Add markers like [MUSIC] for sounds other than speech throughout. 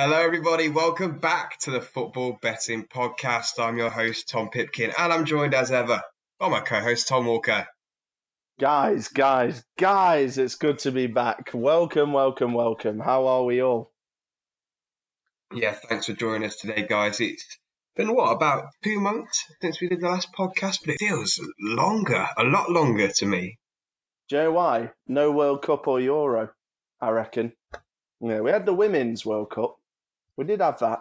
Hello, everybody. Welcome back to the Football Betting Podcast. I'm your host, Tom Pipkin, and I'm joined as ever by my co host, Tom Walker. Guys, guys, guys, it's good to be back. Welcome, welcome, welcome. How are we all? Yeah, thanks for joining us today, guys. It's been what, about two months since we did the last podcast, but it feels longer, a lot longer to me. Do you know why? No World Cup or Euro, I reckon. Yeah, we had the Women's World Cup, we did have that.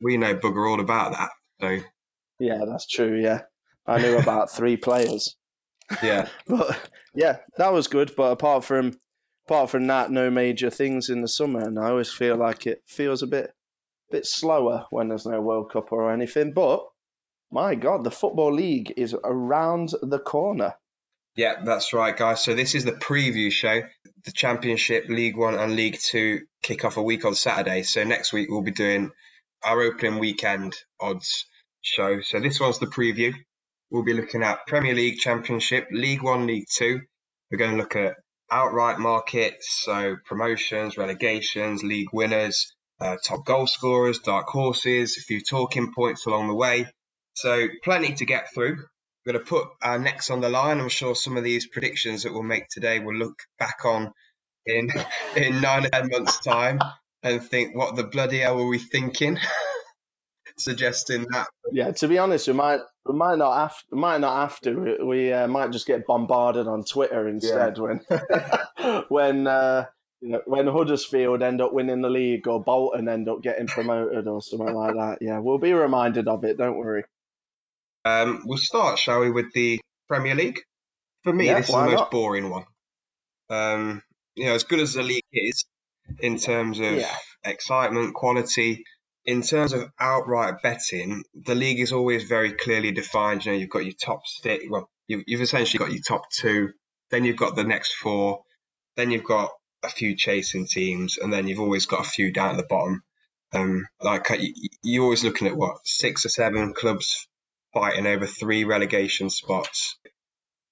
We know bugger all about that. So yeah, that's true. Yeah, I knew about three players. Yeah, [LAUGHS] but yeah, that was good. But apart from apart from that, no major things in the summer, and I always feel like it feels a bit bit slower when there's no World Cup or anything. But my God, the football league is around the corner. Yeah, that's right, guys. So this is the preview show. The Championship, League One, and League Two kick off a week on Saturday. So next week we'll be doing our opening weekend odds show. So this one's the preview. We'll be looking at Premier League, Championship, League One, League Two. We're going to look at outright markets, so promotions, relegations, league winners, uh, top goal scorers, dark horses, a few talking points along the way. So plenty to get through. We're going to put our necks on the line. I'm sure some of these predictions that we'll make today will look back on in [LAUGHS] in nine or ten months' time and think, what the bloody hell were we thinking? [LAUGHS] Suggesting that. Yeah, to be honest, we might we might not have might not have to. We uh, might just get bombarded on Twitter instead yeah. when [LAUGHS] when uh, you know, when Huddersfield end up winning the league or Bolton end up getting promoted or something like that. Yeah, we'll be reminded of it. Don't worry. Um, we'll start, shall we, with the Premier League? For me, yeah, this is the most not? boring one. Um, you know, as good as the league is in terms of yeah. excitement, quality, in terms of outright betting, the league is always very clearly defined. You know, you've got your top six. Well, you've, you've essentially got your top two. Then you've got the next four. Then you've got a few chasing teams, and then you've always got a few down at the bottom. Um, like you're always looking at what six or seven clubs fighting over three relegation spots.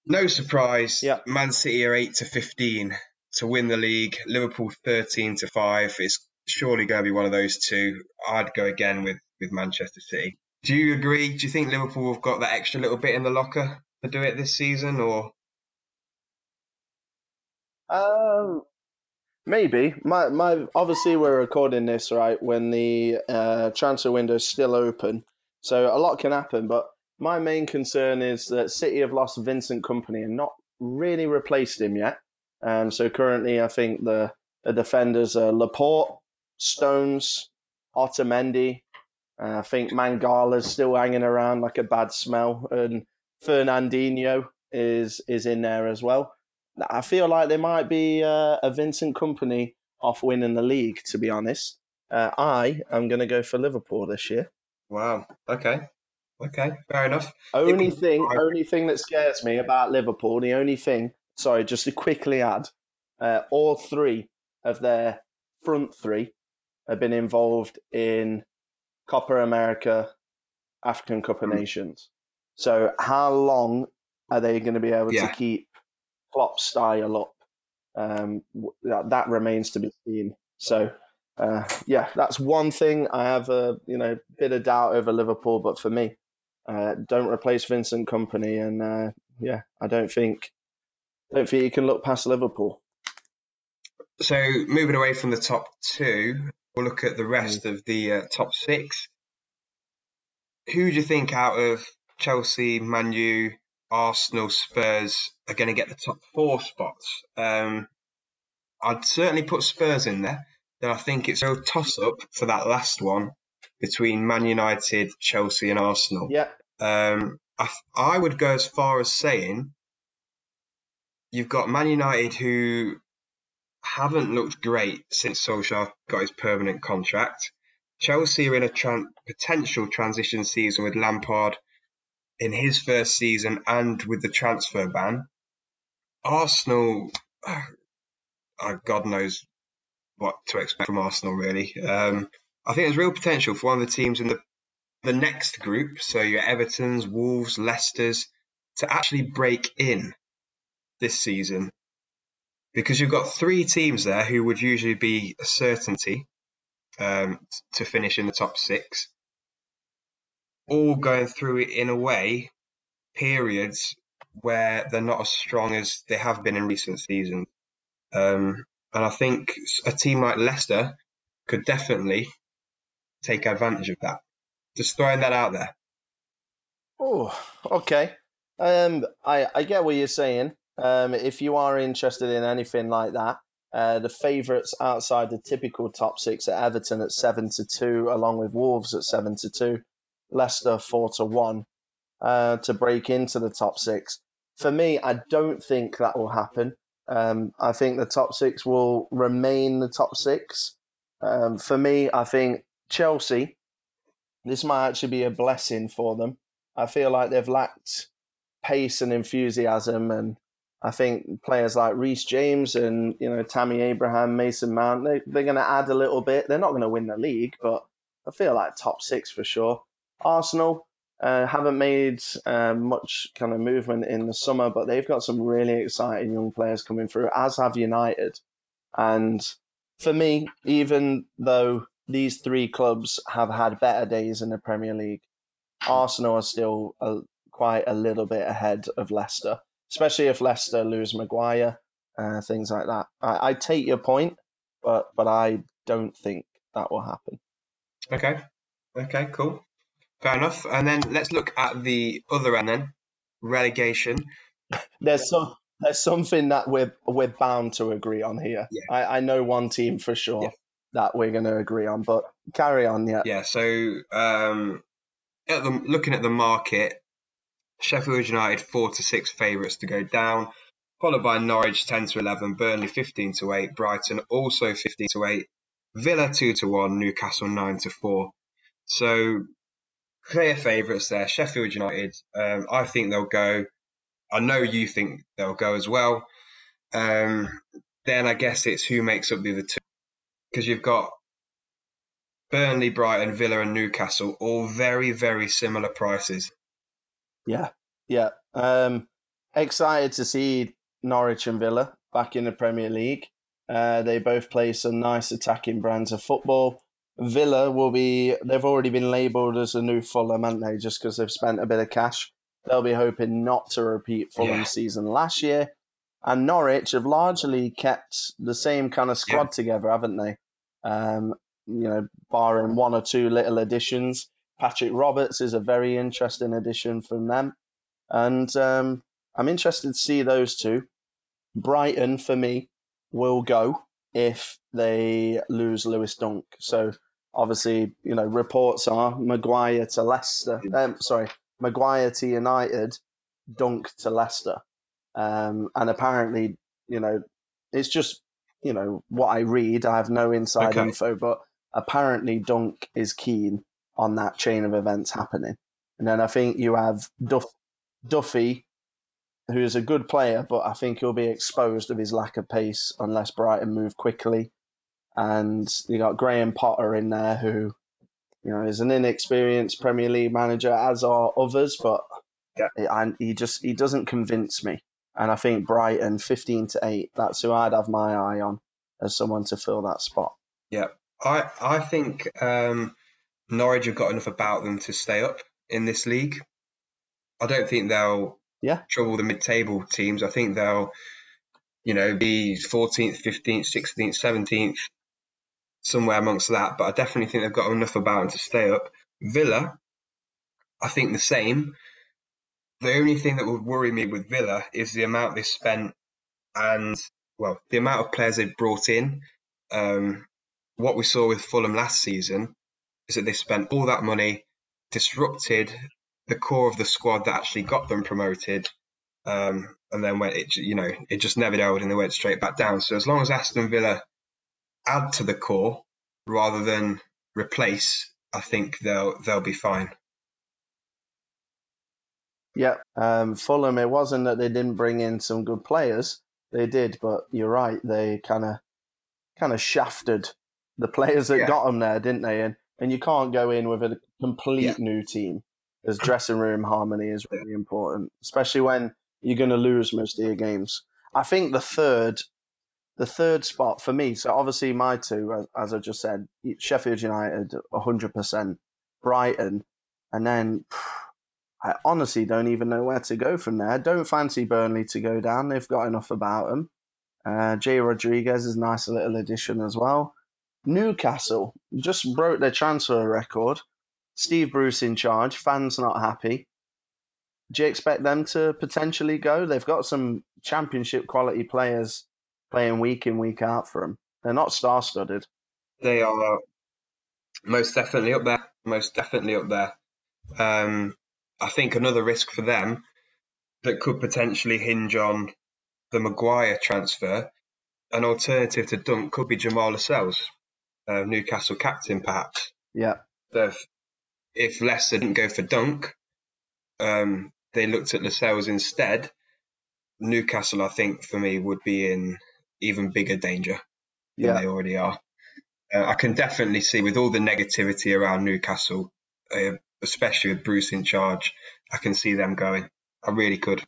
No surprise, yeah. Man City are 8 to 15 to win the league. Liverpool 13 to 5. It's surely going to be one of those two. I'd go again with, with Manchester City. Do you agree? Do you think Liverpool have got that extra little bit in the locker to do it this season or? Um, maybe. My, my, obviously we're recording this right when the uh, transfer window is still open. So a lot can happen, but my main concern is that City have lost Vincent Kompany and not really replaced him yet. Um, so currently, I think the, the defenders are Laporte, Stones, Otamendi. Uh, I think Mangala's still hanging around like a bad smell, and Fernandinho is is in there as well. I feel like there might be uh, a Vincent Kompany off winning the league. To be honest, uh, I am going to go for Liverpool this year. Wow. Okay. Okay. Fair enough. Only thing, only thing that scares me about Liverpool, the only thing. Sorry, just to quickly add, uh, all three of their front three have been involved in Copa America, African Cup of hmm. Nations. So how long are they going to be able yeah. to keep Klopp's style up? Um, that, that remains to be seen. So uh, yeah, that's one thing I have a you know bit of doubt over Liverpool, but for me, uh, don't replace Vincent Kompany, and uh, yeah, I don't think don't think you can look past Liverpool. So moving away from the top two, we'll look at the rest mm. of the uh, top six. Who do you think out of Chelsea, Manu, Arsenal, Spurs are going to get the top four spots? Um, I'd certainly put Spurs in there then I think it's a toss up for that last one between Man United, Chelsea, and Arsenal. Yeah. Um, I, I would go as far as saying you've got Man United who haven't looked great since Solskjaer got his permanent contract. Chelsea are in a tran- potential transition season with Lampard in his first season and with the transfer ban. Arsenal, uh, God knows what to expect from Arsenal, really. Um, I think there's real potential for one of the teams in the the next group, so your Everton's, Wolves, Leicester's, to actually break in this season. Because you've got three teams there who would usually be a certainty um, to finish in the top six. All going through it in a way, periods where they're not as strong as they have been in recent seasons. Um, and I think a team like Leicester could definitely take advantage of that. Just throwing that out there. Oh, okay. Um, I I get what you're saying. Um, if you are interested in anything like that, uh, the favourites outside the typical top six are Everton at seven to two, along with Wolves at seven to two, Leicester four to one, uh, to break into the top six. For me, I don't think that will happen. Um, I think the top six will remain the top six. Um, for me, I think Chelsea, this might actually be a blessing for them. I feel like they've lacked pace and enthusiasm, and I think players like Reece James and you know Tammy Abraham, Mason Mount, they, they're going to add a little bit. They're not going to win the league, but I feel like top six for sure. Arsenal uh, haven't made uh, much kind of movement in the summer, but they've got some really exciting young players coming through, as have United. And for me, even though these three clubs have had better days in the Premier League, Arsenal are still a, quite a little bit ahead of Leicester, especially if Leicester lose Maguire, uh, things like that. I, I take your point, but but I don't think that will happen. Okay. Okay. Cool. Fair enough. And then let's look at the other end then, relegation. [LAUGHS] There's some there's something that we're we're bound to agree on here. Yeah. I, I know one team for sure Yeah. That we're going to agree on, but carry on. Yeah. Yeah. So um, at the, looking at the market, Sheffield United four to six favourites to go down, followed by Norwich ten to eleven, Burnley fifteen to eight, Brighton also fifteen to eight, Villa two to one, Newcastle nine to four. So clear favourites there. Sheffield United. Um, I think they'll go. I know you think they'll go as well. Um, then I guess it's who makes up the other two because you've got Burnley, Brighton, Villa, and Newcastle, all very, very similar prices. Yeah, yeah. Um, excited to see Norwich and Villa back in the Premier League. Uh, they both play some nice attacking brands of football. Villa will be, they've already been labelled as a new Fulham, haven't they? Just because they've spent a bit of cash. They'll be hoping not to repeat Fulham's Yeah. season last year. And Norwich have largely kept the same kind of squad Yeah. together, haven't they? Um, you know, barring one or two little additions. Patrick Roberts is a very interesting addition from them. And um, I'm interested to see those two. Brighton, for me, will go if they lose Lewis Dunk. So obviously, you know, reports are Maguire to Leicester. Um, sorry, Maguire to United, Dunk to Leicester. Um, and apparently, you know, it's just, you know, what I read. I have no inside Okay. info, but apparently Dunk is keen on that chain of events happening. And then I think you have Duff, Duffy, who is a good player, but I think he'll be exposed of his lack of pace unless Brighton move quickly. And you got Graham Potter in there, who you know is an inexperienced Premier League manager, as are others, but Yeah. and he just he doesn't convince me. And I think Brighton, fifteen to eight, that's who I'd have my eye on as someone to fill that spot. Yeah, I I think um, Norwich have got enough about them to stay up in this league. I don't think they'll Yeah. trouble the mid-table teams. I think they'll, you know, be 14th, 15th, 16th, 17th, somewhere amongst that. But I definitely think they've got enough about them to stay up. Villa, I think the same. The only thing that would worry me with Villa is the amount they spent and, well, the amount of players they've brought in. Um, what we saw with Fulham last season is that they spent all that money, disrupted the core of the squad that actually got them promoted, um, and then went it you know it just never held and they went straight back down. So as long as Aston Villa add to the core rather than replace, I think they'll they'll be fine. Yeah, um, Fulham. It wasn't that they didn't bring in some good players; they did, but you're right. They kind of, kind of shafted the players that Yeah. got them there, didn't they? And and you can't go in with a complete Yeah. new team. Because [CLEARS THROAT] dressing room harmony is really important, especially when you're going to lose most of your games. I think the third the third spot for me. So obviously my two, as, as I just said, Sheffield United, hundred percent, Brighton, and then I honestly don't even know where to go from there. Don't fancy Burnley to go down. They've got enough about them. Uh, Jay Rodriguez is a nice little addition as well. Newcastle just broke their transfer record. Steve Bruce in charge. Fans not happy. Do you expect them to potentially go? They've got some championship quality players playing week in, week out for them. They're not star studded. They are most definitely up there. Most definitely up there. Um, I think another risk for them that could potentially hinge on the Maguire transfer, an alternative to Dunk could be Jamal Lascelles, uh, Newcastle captain, perhaps. Yeah. If, if Leicester didn't go for Dunk, um, they looked at Lascelles instead. Newcastle, I think, for me, would be in even bigger danger than yeah. they already are. Uh, I can definitely see, with all the negativity around Newcastle, uh, especially with Bruce in charge, I can see them going. I really could.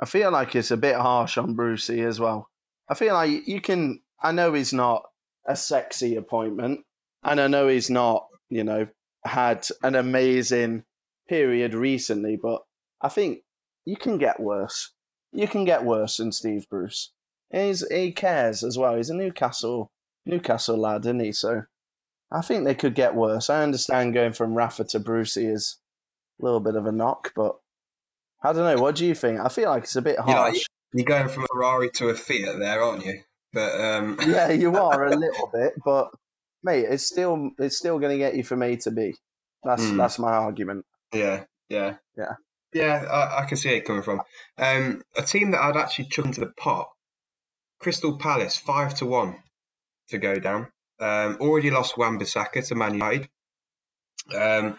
I feel like it's a bit harsh on Brucey as well. I feel like you can. I know he's not a sexy appointment, and I know he's not, you know, had an amazing period recently, but I think you can get worse. You can get worse than Steve Bruce. He's, he cares as well. He's a Newcastle Newcastle lad, isn't he? So I think they could get worse. I understand going from Rafa to Brucey is a little bit of a knock, but I don't know. What do you think? I feel like it's a bit harsh. You're going from a Ferrari to a Fiat there, aren't you? But um... [LAUGHS] yeah, you are a [LAUGHS] little bit, but mate, it's still it's still going to get you from A to B. That's mm. that's my argument. Yeah, yeah, yeah, yeah. I, I can see it coming from um, a team that I'd actually chuck into the pot. Crystal Palace five to one to go down. Um, already lost Wan-Bissaka to Man United. Um,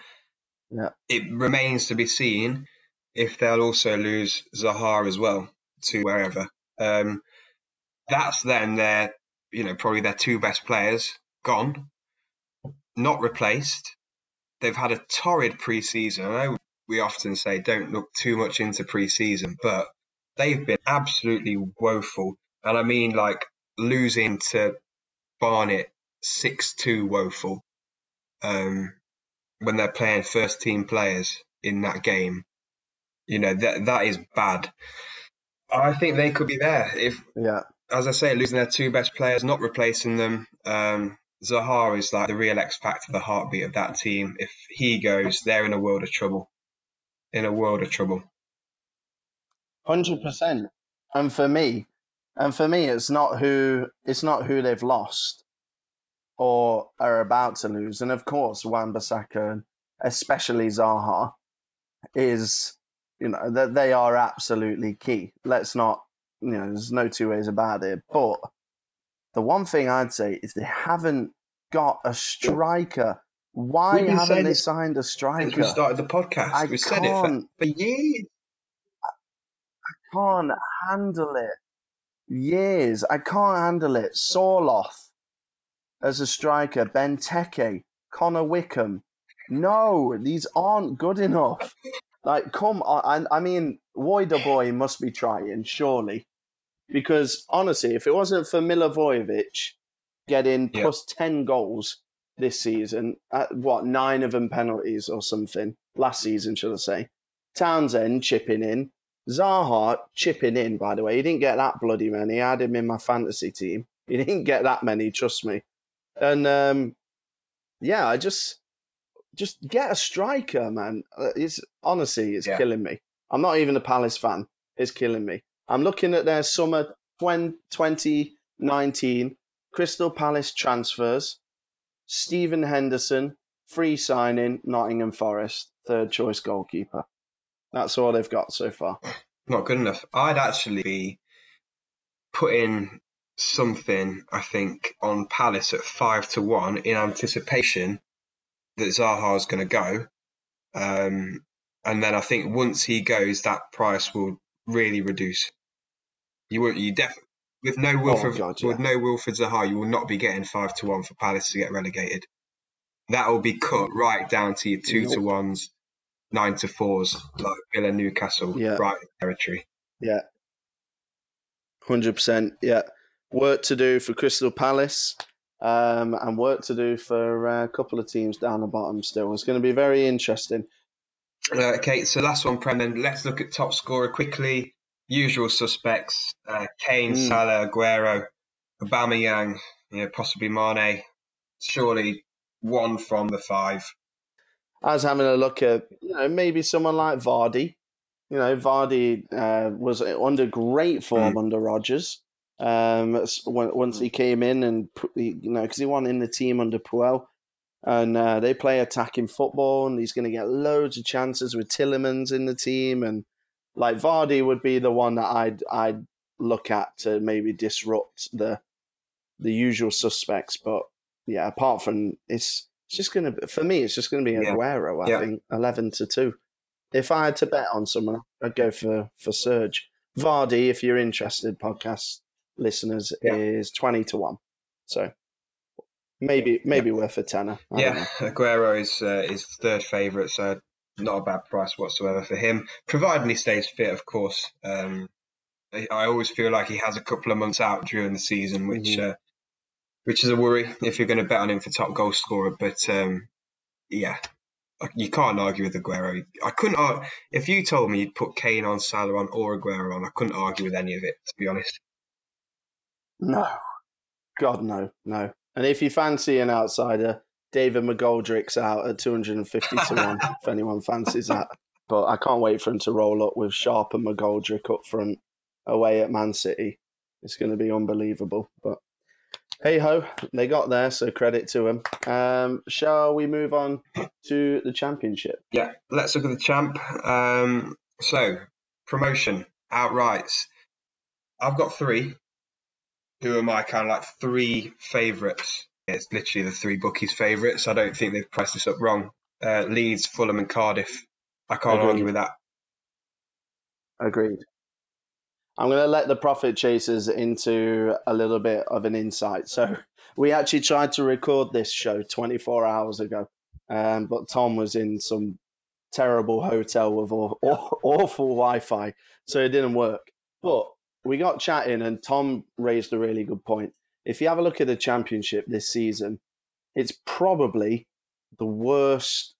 yeah. It remains to be seen if they'll also lose Zaha as well to wherever. Um, that's then their, you know, probably their two best players gone, not replaced. They've had a torrid pre-season. I know we often say don't look too much into pre-season, but they've been absolutely woeful. And I mean like losing to Barnet 6-2 woeful um, when they're playing first team players in that game. You know, that that is bad. I think they could be there if, yeah. as I say, losing their two best players, not replacing them. Um, Zaha is like the real X factor, the heartbeat of that team. If he goes, they're in a world of trouble. In a world of trouble. Hundred percent. And for me, and for me, it's not who it's not who they've lost or are about to lose. And of course, Wan-Bissaka and especially Zaha is you know that they are absolutely key. Let's not you know there's no two ways about it. But the one thing I'd say is they haven't got a striker. Why haven't they signed a striker? We started the podcast, I we said it for, for years. I can't handle it years. I can't handle it. Sorloth as a striker, Benteke, Connor Wickham. No, these aren't good enough. Like, come on. I, I mean, Voida boy must be trying, surely. Because honestly, if it wasn't for Milivojevic getting yep. plus 10 goals this season, at what, nine of them penalties or something, last season, should I say, Townsend chipping in, Zaha chipping in, by the way. He didn't get that bloody many. I had him in my fantasy team. He didn't get that many, trust me. And um, yeah, I just just get a striker, man. Uh, it's honestly, it's yeah. killing me. I'm not even a Palace fan. It's killing me. I'm looking at their summer 2019 Crystal Palace transfers. Stephen Henderson, free signing, Nottingham Forest, third choice goalkeeper. That's all they've got so far. Not good enough. I'd actually be putting something, I think, on Palace at five to one in anticipation that Zaha is going to go. Um, and then I think once he goes, that price will really reduce. You won't. You definitely with no Wilfred, oh God, yeah. with no Wilfred Zaha, you will not be getting five to one for Palace to get relegated. That will be cut right down to your two to ones, nine to fours like Villa Newcastle, yeah. right territory. Yeah. Hundred percent. Yeah. Work to do for Crystal Palace um, and work to do for a couple of teams down the bottom still. It's going to be very interesting. Uh, okay, so last one, Prem. Then let's look at top scorer quickly. Usual suspects: uh, Kane, mm. Salah, Aguero, Aubameyang, you know, possibly Mane. Surely one from the five. I was having a look at, you know, maybe someone like Vardy. You know, Vardy uh, was under great form mm. under Rodgers. Um, once he came in and you know, because he won in the team under Puel, and uh, they play attacking football, and he's going to get loads of chances with Tielemans in the team, and like Vardy would be the one that I'd I'd look at to maybe disrupt the the usual suspects. But yeah, apart from it's it's just gonna for me, it's just gonna be Aguero. I yeah. think eleven to two. If I had to bet on someone, I'd go for for Serge. Vardy, if you're interested, podcast listeners, yeah. is twenty to one. So maybe maybe worth a tenner. I yeah, [LAUGHS] Aguero is uh, is third favourite, so not a bad price whatsoever for him, providing he stays fit, of course. Um, I always feel like he has a couple of months out during the season, which mm-hmm. uh, which is a worry if you're going to bet on him for top goal scorer. But um, yeah, you can't argue with Aguero. I couldn't argue, if you told me you'd put Kane on, Salah on, or Aguero on. I couldn't argue with any of it, to be honest. No, God no, no. And if you fancy an outsider, David McGoldrick's out at 250 to 1, [LAUGHS] if anyone fancies that. [LAUGHS] But I can't wait for him to roll up with Sharp and McGoldrick up front away at Man City. It's going to be unbelievable. But hey ho, they got there, so credit to them. Um, shall we move on to the championship? Yeah, let's look at the champ. Um, so, promotion, outrights. I've got three. Who are my kind of like three favourites? It's literally the three bookies' favourites. I don't think they've priced this up wrong. Uh, Leeds, Fulham, and Cardiff. I can't Agreed. argue with that. Agreed. I'm going to let the profit chasers into a little bit of an insight. So we actually tried to record this show 24 hours ago, um, but Tom was in some terrible hotel with [LAUGHS] awful Wi-Fi, so it didn't work. But we got chatting, and Tom raised a really good point if you have a look at the championship this season, it's probably the worst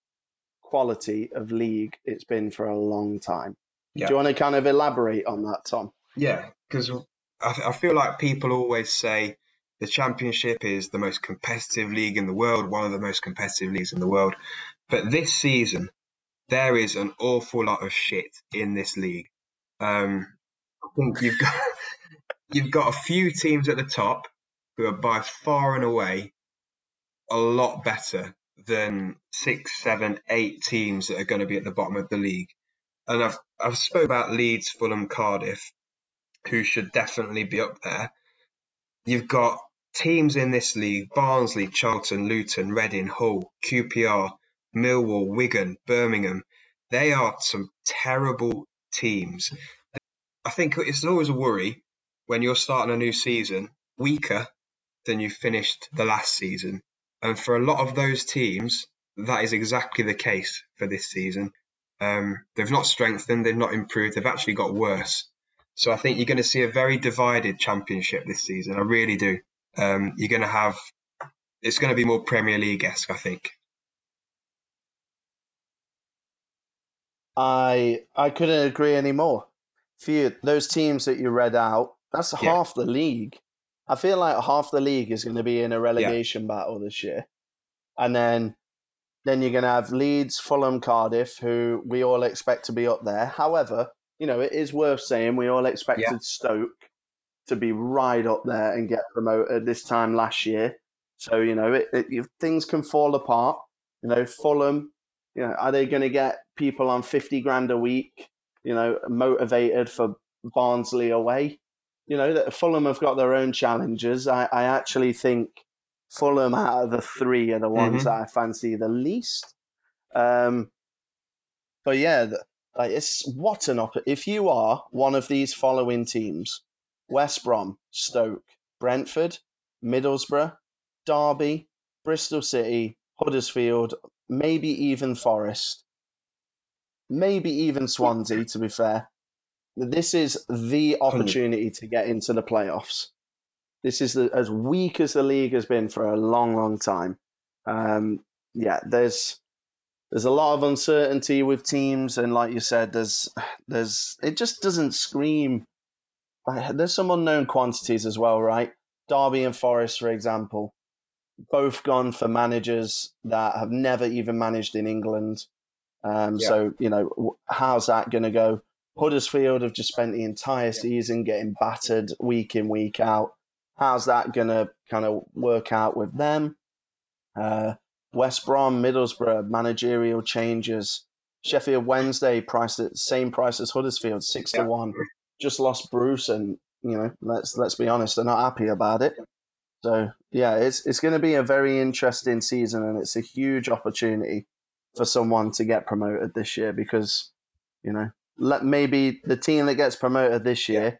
quality of league it's been for a long time. Yeah. Do you want to kind of elaborate on that, Tom? Yeah, because I, I feel like people always say the championship is the most competitive league in the world, one of the most competitive leagues in the world. But this season, there is an awful lot of shit in this league. Um, think you've got [LAUGHS] you've got a few teams at the top who are by far and away a lot better than six, seven, eight teams that are going to be at the bottom of the league. And I've I've spoke about Leeds, Fulham, Cardiff, who should definitely be up there. You've got teams in this league: Barnsley, Charlton, Luton, Reading, Hull, QPR, Millwall, Wigan, Birmingham. They are some terrible teams. I think it's always a worry when you're starting a new season, weaker than you finished the last season. And for a lot of those teams, that is exactly the case for this season. Um, they've not strengthened, they've not improved, they've actually got worse. So I think you're going to see a very divided championship this season. I really do. Um, you're going to have, it's going to be more Premier League esque, I think. I I couldn't agree anymore. You, those teams that you read out, that's yeah. half the league. I feel like half the league is going to be in a relegation yeah. battle this year, and then then you're going to have Leeds, Fulham, Cardiff, who we all expect to be up there. However, you know it is worth saying we all expected yeah. Stoke to be right up there and get promoted this time last year. So you know it, it, things can fall apart. You know Fulham, you know are they going to get people on fifty grand a week? You know motivated for Barnsley away? you know, that Fulham have got their own challenges. I, I actually think Fulham out of the three are the ones mm-hmm. that I fancy the least. Um, but yeah, like it's what an op. If you are one of these following teams: West Brom, Stoke, Brentford, Middlesbrough, Derby, Bristol City, Huddersfield, maybe even Forest, maybe even Swansea. To be fair, this is the opportunity to get into the playoffs. This is the, as weak as the league has been for a long, long time. Um, yeah, there's there's a lot of uncertainty with teams, and like you said, there's there's it just doesn't scream. There's some unknown quantities as well, right? Derby and Forest, for example, both gone for managers that have never even managed in England. Um, yeah. So you know, how's that going to go? Huddersfield have just spent the entire season getting battered week in week out. How's that going to kind of work out with them? Uh, West Brom, Middlesbrough, managerial changes. Sheffield Wednesday priced at same price as Huddersfield, six yeah. to one. Just lost Bruce, and you know, let's let's be honest, they're not happy about it. So yeah, it's it's going to be a very interesting season, and it's a huge opportunity for someone to get promoted this year because you know let maybe the team that gets promoted this year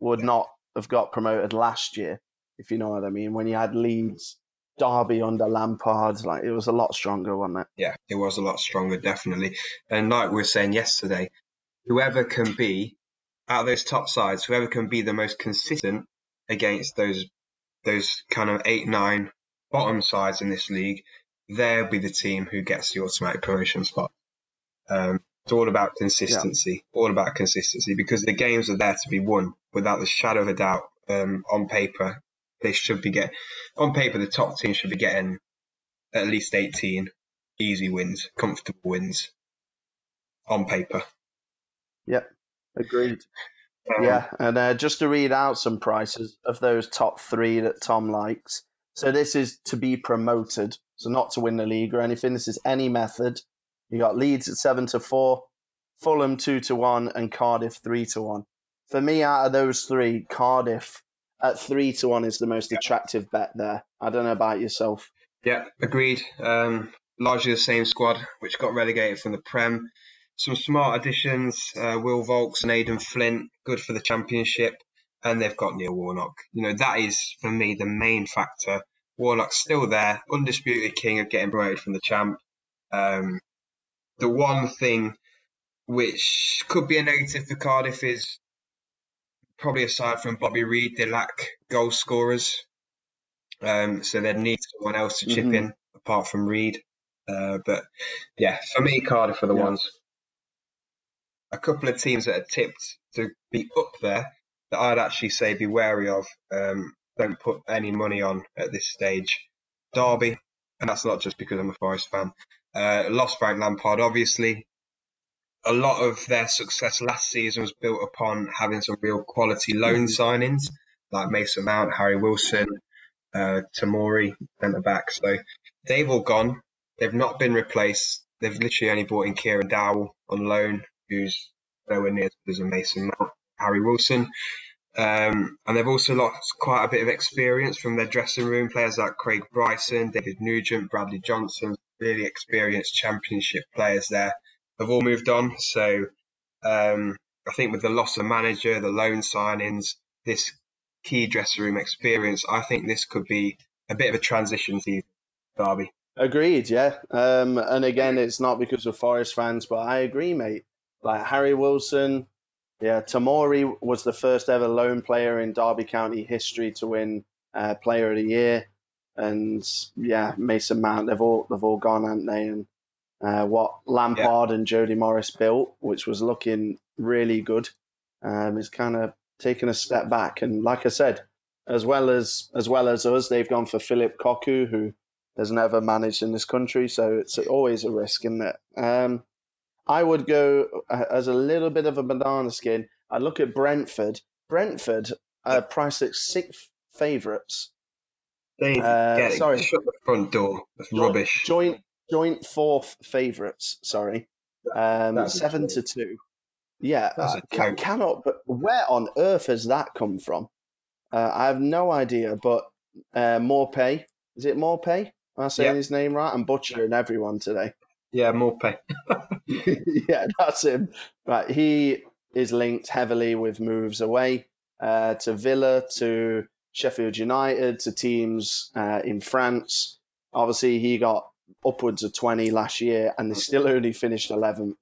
would not have got promoted last year, if you know what I mean. When you had Leeds, Derby under Lampard, like it was a lot stronger, wasn't it? Yeah, it was a lot stronger, definitely. And like we were saying yesterday, whoever can be out of those top sides, whoever can be the most consistent against those those kind of eight, nine bottom sides in this league, they'll be the team who gets the automatic promotion spot. Um, it's all about consistency, yeah. all about consistency because the games are there to be won without the shadow of a doubt. Um, on paper, they should be getting, on paper, the top team should be getting at least 18 easy wins, comfortable wins on paper. Yep, agreed. Um, yeah, and uh, just to read out some prices of those top three that Tom likes. So this is to be promoted, so not to win the league or anything. This is any method. You got Leeds at seven to four, Fulham two to one, and Cardiff three to one. For me, out of those three, Cardiff at three to one is the most attractive bet there. I don't know about yourself. Yeah, agreed. Um, largely the same squad, which got relegated from the Prem. Some smart additions: uh, Will Vaulks and Aden Flint, good for the championship, and they've got Neil Warnock. You know that is for me the main factor. Warnock's still there, undisputed king of getting promoted from the champ. Um, the one thing which could be a negative for Cardiff is probably aside from Bobby Reid, they lack goal scorers. Um, so they'd need someone else to chip mm-hmm. in apart from Reid. Uh, but yeah, for me, Cardiff are the yeah. ones. A couple of teams that are tipped to be up there that I'd actually say be wary of. Um, don't put any money on at this stage. Derby, and that's not just because I'm a Forest fan. Uh, lost Frank Lampard, obviously. A lot of their success last season was built upon having some real quality loan mm-hmm. signings like Mason Mount, Harry Wilson, uh, Tomori, and the back. So they've all gone. They've not been replaced. They've literally only brought in Kieran Dowell on loan, who's nowhere near as good as a Mason Mount, Harry Wilson. Um, and they've also lost quite a bit of experience from their dressing room. Players like Craig Bryson, David Nugent, Bradley Johnson, really experienced championship players there have all moved on. So um, I think with the loss of manager, the loan signings, this key dressing room experience, I think this could be a bit of a transition season, Derby. Agreed, yeah. Um, and again, it's not because of Forest fans, but I agree, mate. Like Harry Wilson, yeah, Tomori was the first ever loan player in Derby County history to win uh, Player of the Year and yeah, Mason Mount. They've all they've all gone, haven't they? And uh, what Lampard yeah. and Jody Morris built, which was looking really good, um, is kind of taken a step back. And like I said, as well as as well as us, they've gone for Philip Cocu, who has never managed in this country, so it's always a risk, isn't it? Um, I would go uh, as a little bit of a banana skin. I look at Brentford. Brentford uh, priced at six favourites they uh, get sorry. shut the front door. That's joint, rubbish. Joint joint fourth favourites. Sorry, um, seven to two. Yeah, I can, cannot. But where on earth has that come from? Uh, I have no idea. But uh, Maupay, is it Maupay? Am I saying yep. his name right? I'm butchering everyone today. Yeah, Maupay. [LAUGHS] [LAUGHS] yeah, that's him. Right, he is linked heavily with moves away uh, to Villa, to Sheffield United to teams uh, in France. Obviously, he got upwards of 20 last year and they still only finished 11th.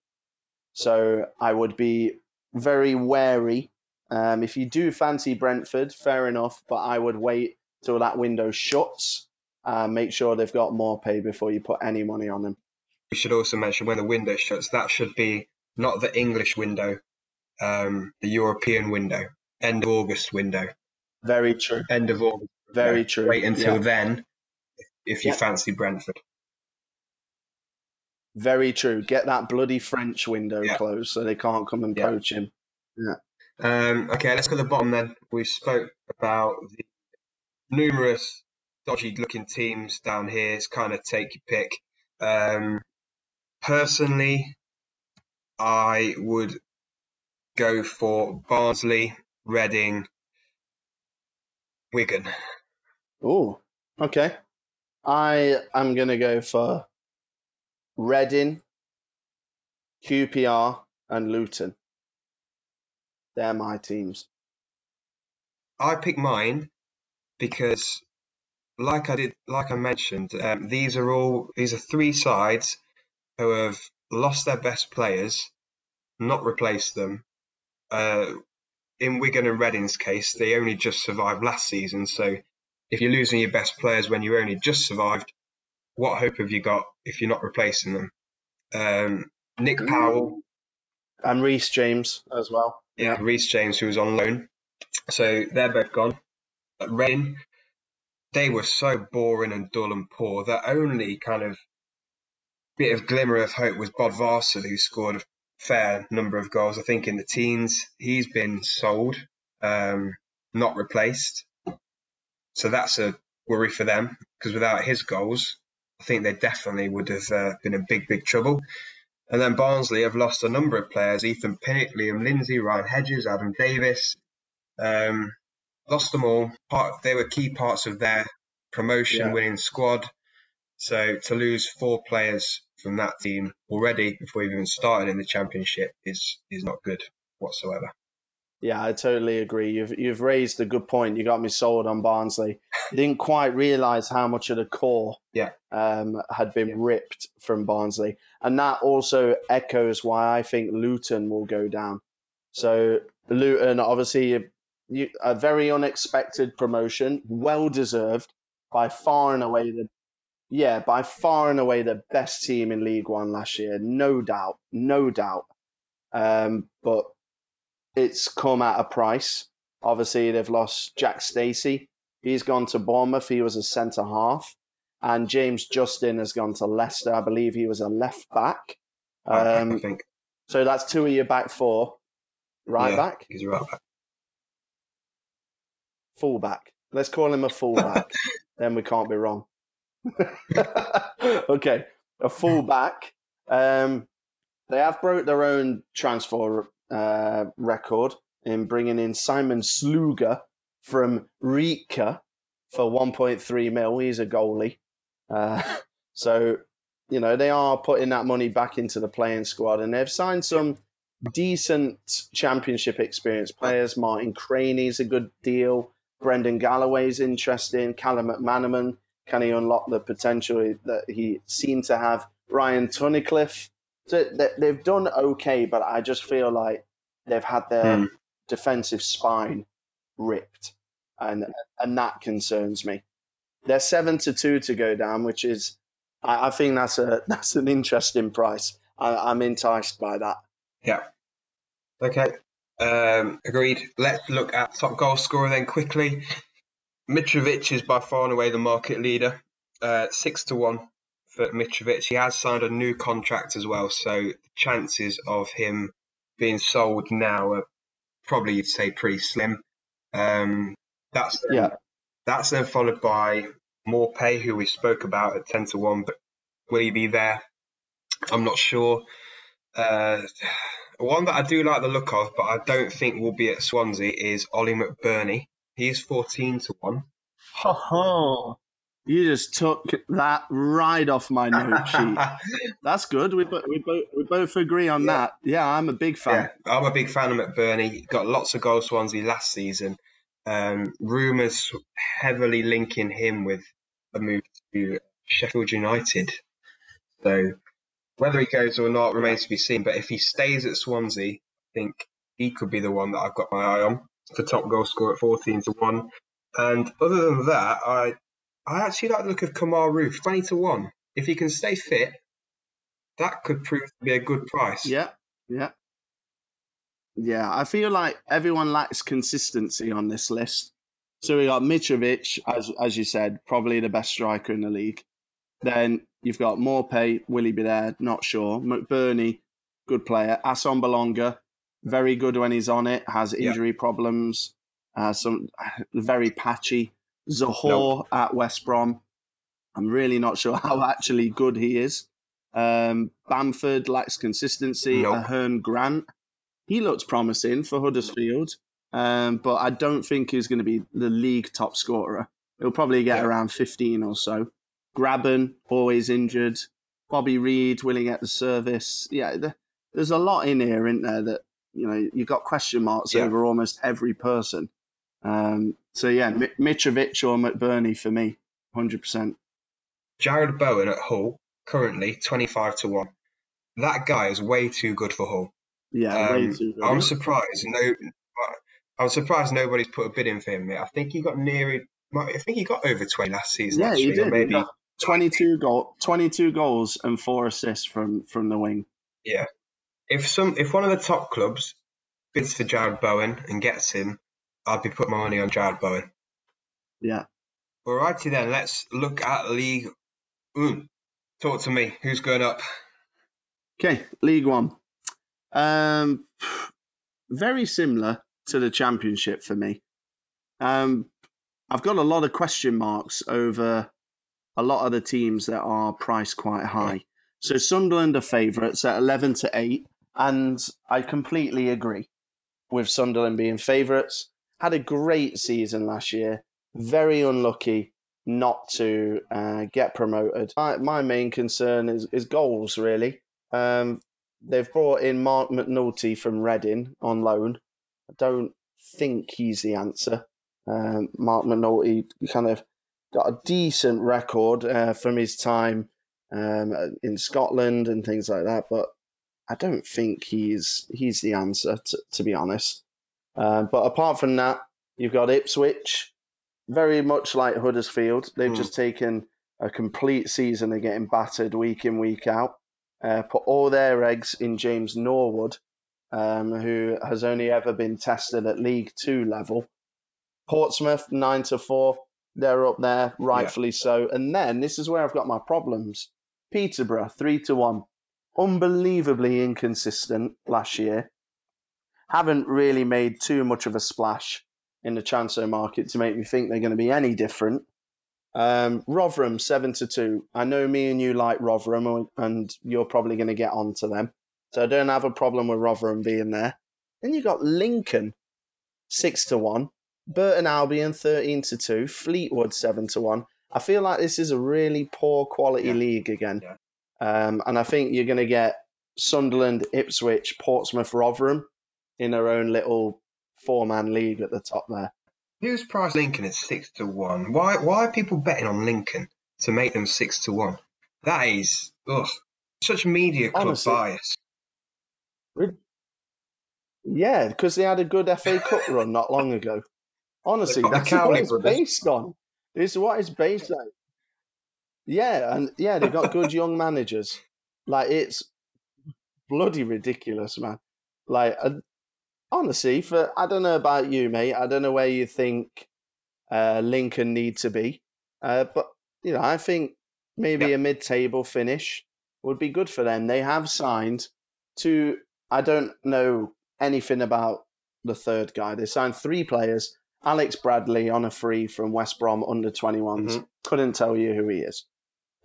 So I would be very wary Um, if you do fancy Brentford, fair enough, but I would wait till that window shuts. Uh, make sure they've got Maupay before you put any money on them. We should also mention when the window shuts, that should be not the English window, um, the European window, end of August window. Very true. End of August. Very window. true. Wait until Yeah. then if you Yeah. fancy Brentford. Very true. Get that bloody French window Yeah. closed so they can't come and Yeah. poach him. Um, okay, let's go to the bottom then. We spoke about the numerous dodgy looking teams down here. It's kind of take your pick. Um, personally, I would go for Barnsley, Reading, Wigan. Oh, okay. I am going to go for Reading, QPR, and Luton. They're my teams. I pick mine because, like I did, like I mentioned, um, these are all these are three sides who have lost their best players, not replaced them. Uh, in Wigan and Reading's case, they only just survived last season. So, if you're losing your best players when you only just survived, what hope have you got if you're not replacing them? Um, Nick Powell, And Reece James as well. yeah, Reece James, who was on loan. So they're both gone. Reading, they were so boring and dull and poor. Their only kind of bit of glimmer of hope was Bodvarsson, who scored a fair number of goals. I think in the teens, he's been sold, um, not replaced. So that's a worry for them because without his goals, I think they definitely would have uh, been in big, big trouble. And then Barnsley have lost a number of players: Ethan Pinnock, Liam Lindsay, Ryan Hedges, Adam Davies. Um, lost them all. Part they were key parts of their promotion Yeah. winning squad. So to lose four players from that team already before we've even started in the championship is is not good whatsoever. Yeah, I totally agree. You've you've raised a good point. You got me sold on Barnsley. [LAUGHS] Didn't quite realise how much of the core Yeah. um, had been Yeah. ripped from Barnsley, and that also echoes why I think Luton will go down. So Luton, obviously, you, a very unexpected promotion, well deserved, by far and away the yeah, by far and away the best team in League One last year, no doubt, no doubt. Um, but it's come at a price. Obviously, they've lost Jack Stacey. He's gone to Bournemouth. He was a centre half. And James Justin has gone to Leicester. I believe he was a left back. I Um, think so that's two of your back four. Right Yeah. back, he's right back. full back. Let's call him a full back. [LAUGHS] then we can't be wrong. [LAUGHS] okay, a full back. Um, they have broke their own transfer uh, record in bringing in Simon Sluga from Rijeka for 1.3 mil. He's a goalie. Uh, [LAUGHS] so, you know, they are putting that money back into the playing squad and they've signed some decent championship experience players. Martin Cranie's a good deal. Brendan Galloway's interesting. Callum McManaman, can he unlock the potential that he seemed to have? Ryan Tunnicliffe. So they- they've done okay, but I just feel like they've had their Hmm. defensive spine ripped, and and that concerns me. They're seven to two to go down, which is, I, I think that's a [LAUGHS] that's an interesting price. I, I'm enticed by that. Yeah. Okay. Um, agreed. Let's look at top goal scorer then quickly. Mitrovic is by far and away the market leader. Uh, six to one for Mitrovic. He has signed a new contract as well, so the chances of him being sold now are probably you'd say pretty slim. Um, that's then, Yeah. That's then followed by Maupay, who we spoke about at ten to one, but will he be there? I'm not sure. Uh, [SIGHS] one that I do like the look of, but I don't think will be at Swansea is Oli McBurnie. He's 14 to 1. Ho ho! You just took that right off my note sheet. [LAUGHS] That's good. We, bo- we, bo- we both agree on Yeah. that. Yeah, I'm a big fan. yeah, I'm a big fan of McBurnie. He got lots of goals Swansea last season. Um, rumours heavily linking him with a move to Sheffield United. So whether he goes or not remains to be seen. But if he stays at Swansea, I think he could be the one that I've got my eye on for top goal scorer at 14 to 1. And other than that, I I actually like the look of Kemar Roofe, 20 to 1. If he can stay fit, that could prove to be a good price. Yeah, yeah. Yeah, I feel like everyone lacks consistency on this list. So we got Mitrovic, as as you said, probably the best striker in the league. Then you've got Maupay, will he be there? Not sure. McBurnie, good player. Assombalonga, very good when he's on it, has injury problems, uh, some very patchy. Zohore at West Brom, I'm really not sure [LAUGHS] how actually good he is. Um, Bamford lacks consistency. Nope. Ahern Grant, he looks promising for Huddersfield, um, but I don't think he's going to be the league top scorer. He'll probably get around 15 or so. Grabban, always injured. Bobby Reid, willing at the service? Yeah, th- there's a lot in here, isn't there, that, you know, you've got question marks Yeah. over almost every person. Um, so, yeah, Mi- Mitrovic or McBurnie for me, 100%. Jarrod Bowen at Hull, currently 25 to 1. That guy is way too good for Hull. Yeah, way Um, too good. I'm surprised no I'm surprised nobody's put a bid in for him. I think he got near I think he got over 20 last season Yeah, he actually, or did. Maybe 22 goal, 22 goals and four assists from from the wing. If some if one of the top clubs bids for Jarrod Bowen and gets him, I'd be putting my money on Jarrod Bowen. Yeah. Alrighty then, let's look at League. Mm. Talk to me. Who's going up? Okay, League One. Um, very similar to the Championship for me. Um, I've got a lot of question marks over a lot of the teams that are priced quite high. So Sunderland are favourites at 11 to 8, and I completely agree with Sunderland being favourites. Had a great season last year. Very unlucky not to uh, get promoted. My, my main concern is, is goals, really. Um, they've brought in Marc McNulty from Reading on loan. I don't think he's the answer. Um, Marc McNulty kind of got a decent record uh, from his time um, in Scotland and things like that, but I don't think he's he's the answer to, to be honest. Uh, but apart from that, you've got Ipswich, very much like Huddersfield. They've Hmm. just taken a complete season of getting battered week in week out. Uh, put all their eggs in James Norwood, um, who has only ever been tested at League Two level. Portsmouth nine to four, they're up there, rightfully so. And then this is where I've got my problems. Peterborough three to one, unbelievably inconsistent last year. Haven't really made too much of a splash in the transfer market to make me think they're going to be any different. Um, Rotherham seven to two. I know me and you like Rotherham, and you're probably going to get on to them, so I don't have a problem with Rotherham being there. Then you got Lincoln six to one, Burton Albion thirteen to two, Fleetwood seven to one. I feel like this is a really poor quality Yeah. league again, Yeah. Um, and I think you're going to get Sunderland, Ipswich, Portsmouth, Rotherham in their own little four-man league at the top there. Who's priced Lincoln at six to one? Why why are people betting on Lincoln to make them six to one? That is ugh, such media club Honestly. bias. Yeah, because they had a good FA Cup run not long ago. Honestly, They've got the that's what it's based on. This is what it's based on. Yeah, and yeah, they've got good young managers. Like it's bloody ridiculous, man. Like uh, honestly, for I don't know about you, mate. I don't know where you think uh, Lincoln need to be, uh, but you know, I think maybe Yeah. a mid-table finish would be good for them. They have signed two. I don't know anything about the third guy. They signed three players. Alex Bradley on a free from West Brom under 21s. Mhm. Couldn't tell you who he is.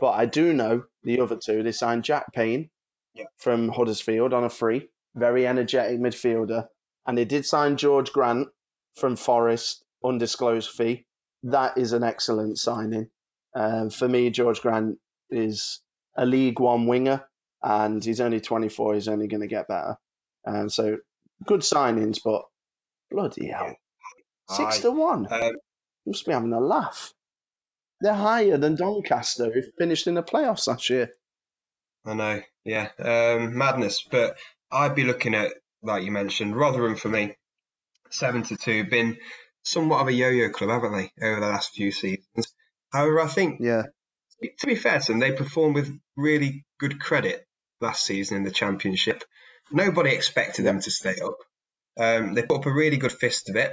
But I do know the other two. They signed Jack Payne Yeah. from Huddersfield on a free, very energetic midfielder. And they did sign Jorge Grant from Forest, undisclosed fee. That is an excellent signing. Um, for me, Jorge Grant is a League One winger, and he's only 24. He's only going to get better. And so, good signings, but bloody hell, six I- to one. Um, Must be having a laugh. They're higher than Doncaster, who finished in the playoffs last year. I know, yeah, um, madness. But I'd be looking at like you mentioned. Rotherham for me, seven to two, been somewhat of a yo-yo club, haven't they, over the last few seasons? However, I think Yeah. to be fair to them, they performed with really good credit last season in the championship. Nobody expected them to stay up. Um, they put up a really good fist of it.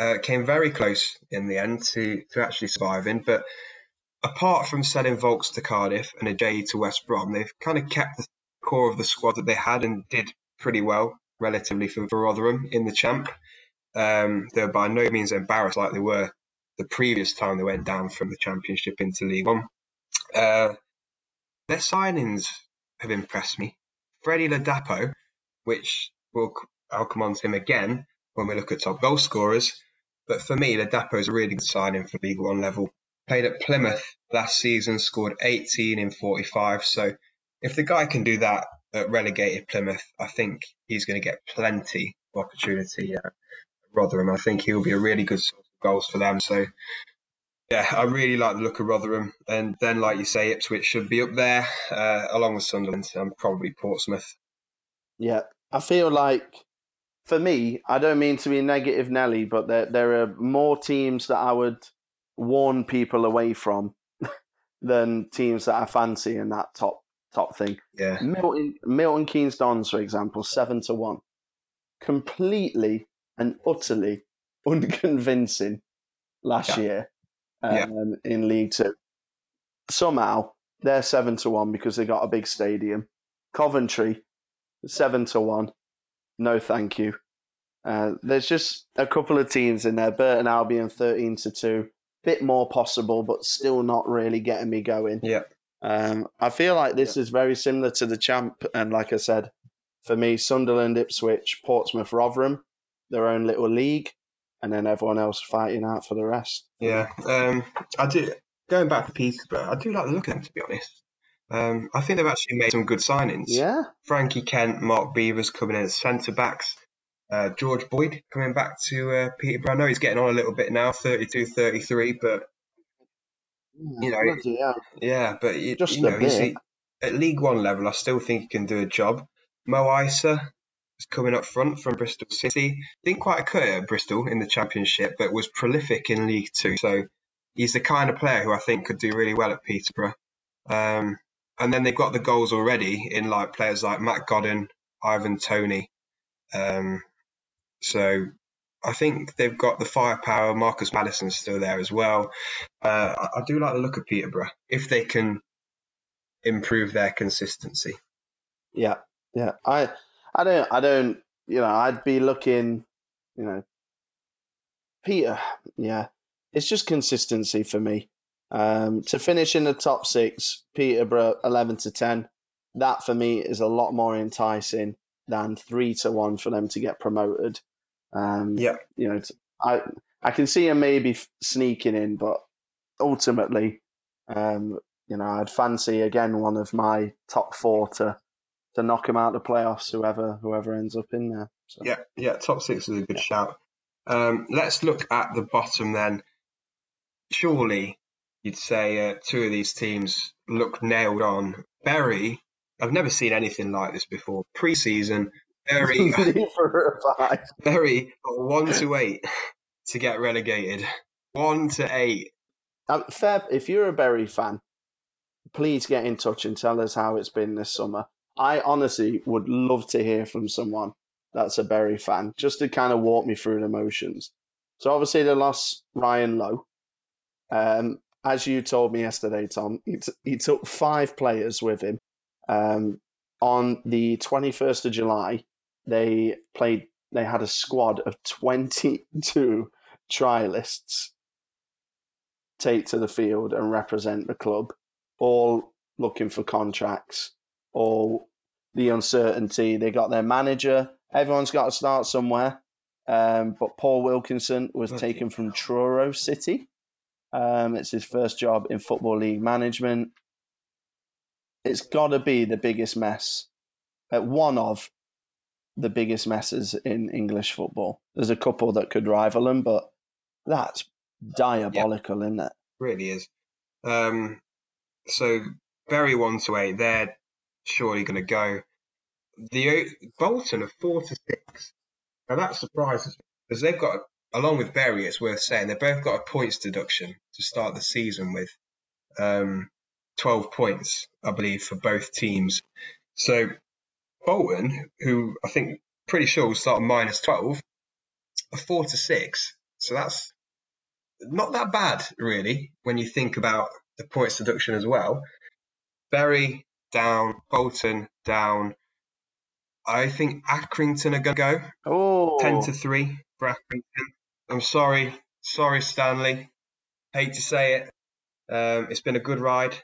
Uh, came very close in the end to, to actually surviving. But apart from selling Vaulks to Cardiff and Ajayi to West Brom, they've kind of kept the core of the squad that they had and did pretty well relatively for, for Rotherham in the champ. Um, they're by no means embarrassed like they were the previous time they went down from the championship into League One. Uh, their signings have impressed me. Freddie Ladapo, which we'll, I'll come on to him again when we look at top goal scorers. But for me, Ladapo is a really good signing for League One level. Played at Plymouth last season, scored 18 in 45. So if the guy can do that at relegated Plymouth, I think he's going to get plenty of opportunity at Rotherham. I think he'll be a really good source of goals for them. So yeah, I really like the look of Rotherham. And then, like you say, Ipswich should be up there, uh, along with Sunderland and probably Portsmouth. Yeah, I feel like for me, I don't mean to be negative, Nelly, but there there are more teams that I would warn people away from [LAUGHS] than teams that I fancy in that top top thing. Yeah, Milton Milton Keynes Dons, for example, seven to one, completely and utterly [LAUGHS] unconvincing last Yeah. year Yeah. um, in League Two. Somehow they're seven to one because they got a big stadium. Coventry, seven to one. No, thank you. Uh, there's just a couple of teams in there. Burton Albion thirteen to two, bit more possible, but still not really getting me going. yeah, Um, I feel like this is very similar to the champ, and like I said, for me, Sunderland, Ipswich, Portsmouth, Rotherham, their own little league, and then everyone else fighting out for the rest. yeah. Um, I do. Going back to Peterborough, I do like the look of them to be honest. Um, I think they've actually made some good signings. Yeah, Frankie Kent, Mark Beevers coming in as centre backs. Uh, George Boyd coming back to uh, Peterborough. I know he's getting on a little bit now, 32, 33, but You know, hell. yeah, but you, Just you know, at League One level, I still think he can do a job. Mo Eisa is coming up front from Bristol City. Didn't quite cut it at Bristol in the Championship, but was prolific in League Two. So he's the kind of player who I think could do really well at Peterborough. Um, and then they've got the goals already in like players like Matt Godden, Ivan Toney. Um, so I think they've got the firepower. Marcus Maddison's still there as well. Uh, I, I do like the look of Peterborough if they can improve their consistency. yeah, yeah. I, I don't, I don't. You know, I'd be looking. You know, Peter. Yeah, it's just consistency for me. Um, to finish in the top six, Peterborough eleven to ten. That for me is a lot more enticing than three to one for them to get promoted. Um, Yeah. you know, I I can see him maybe sneaking in, but ultimately, um, you know, I'd fancy again one of my top four to to knock him out of the playoffs. Whoever whoever ends up in there. So. Yeah, yeah, top six is a good shout. Um, let's look at the bottom then. Surely you'd say uh, two of these teams look nailed on. Bury, I've never seen anything like this before. Pre-season, Bury, for a five. Bury one to eight to get relegated. One to eight. Um, fair, if you're a Bury fan, please get in touch and tell us how it's been this summer. I honestly would love to hear from someone that's a Bury fan, just to kind of walk me through the motions. So obviously they lost Ryan Lowe. Um, as you told me yesterday, Tom, he, t- he took five players with him. Um, on the 21st of July, they played. They had a squad of 22 trialists take to the field and represent the club, all looking for contracts, all the uncertainty. They got their manager. Everyone's got to start somewhere. Um, but Paul Wilkinson was taken from Truro City. Um, it's his first job in Football League management. It's got to be the biggest mess, uh, one of the biggest messes in English football. There's a couple that could rival them, but that's diabolical, isn't it? Really is. Um, so Bury one to eight, they're surely going to go. the Bolton are four to six. Now that surprises me because they've got, along with Bury, it's worth saying they've both got a points deduction to start the season with, um, twelve points, I believe, for both teams. So Bolton, who I think pretty sure will start minus twelve, are four to six. So that's not that bad, really, when you think about the points deduction as well. Bury down, Bolton down. I think Accrington are going to go Oh, 10 to 3 for Accrington. I'm sorry. Sorry, Stanley. Hate to say it. Um, it's been a good ride.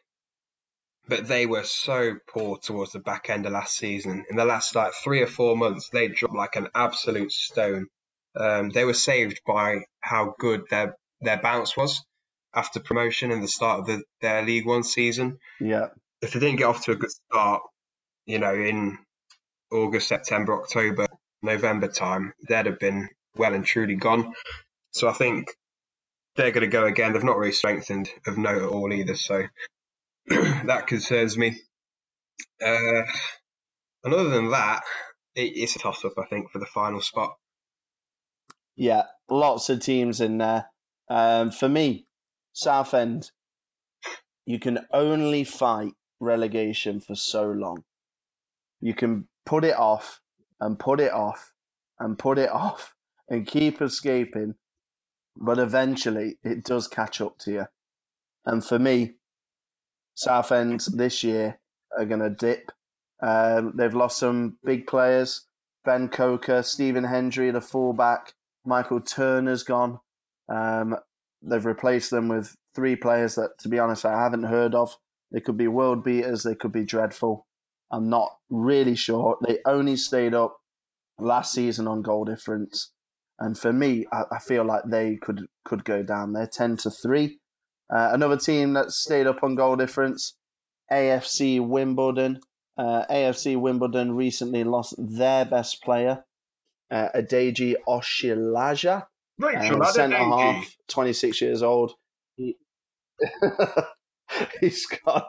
But they were so poor towards the back end of last season. In the last like three or four months, they dropped like an absolute stone. Um, they were saved by how good their their bounce was after promotion and the start of the, their League One season. yeah, If they didn't get off to a good start, you know, in August, September, October, November time, they'd have been well and truly gone. So I think they're going to go again. They've not really strengthened of note at all either. So [CLEARS THROAT] that concerns me. Uh, and other than that, it, it's a toss up, I think, for the final spot. yeah. Lots of teams in there. Um, for me, Southend, you can only fight relegation for so long. You can put it off and put it off and put it [LAUGHS] off and keep escaping, but eventually it does catch up to you. And for me, Southend this year are going to dip. Um, they've lost some big players. Ben Coker, Stephen Hendrie, the fullback. Michael Turner's gone. Um, they've replaced them with three players that, to be honest, I haven't heard of. They could be world beaters. They could be dreadful. I'm not really sure. They only stayed up last season on goal difference, and for me, I, I feel like they could could go down. They're ten to three. Uh, another team that stayed up on goal difference, AFC Wimbledon. Uh, AFC Wimbledon recently lost their best player, uh, Adeji Oshilaja, Rachel, uh, centre half, 26 years old. He, [LAUGHS] he's gone.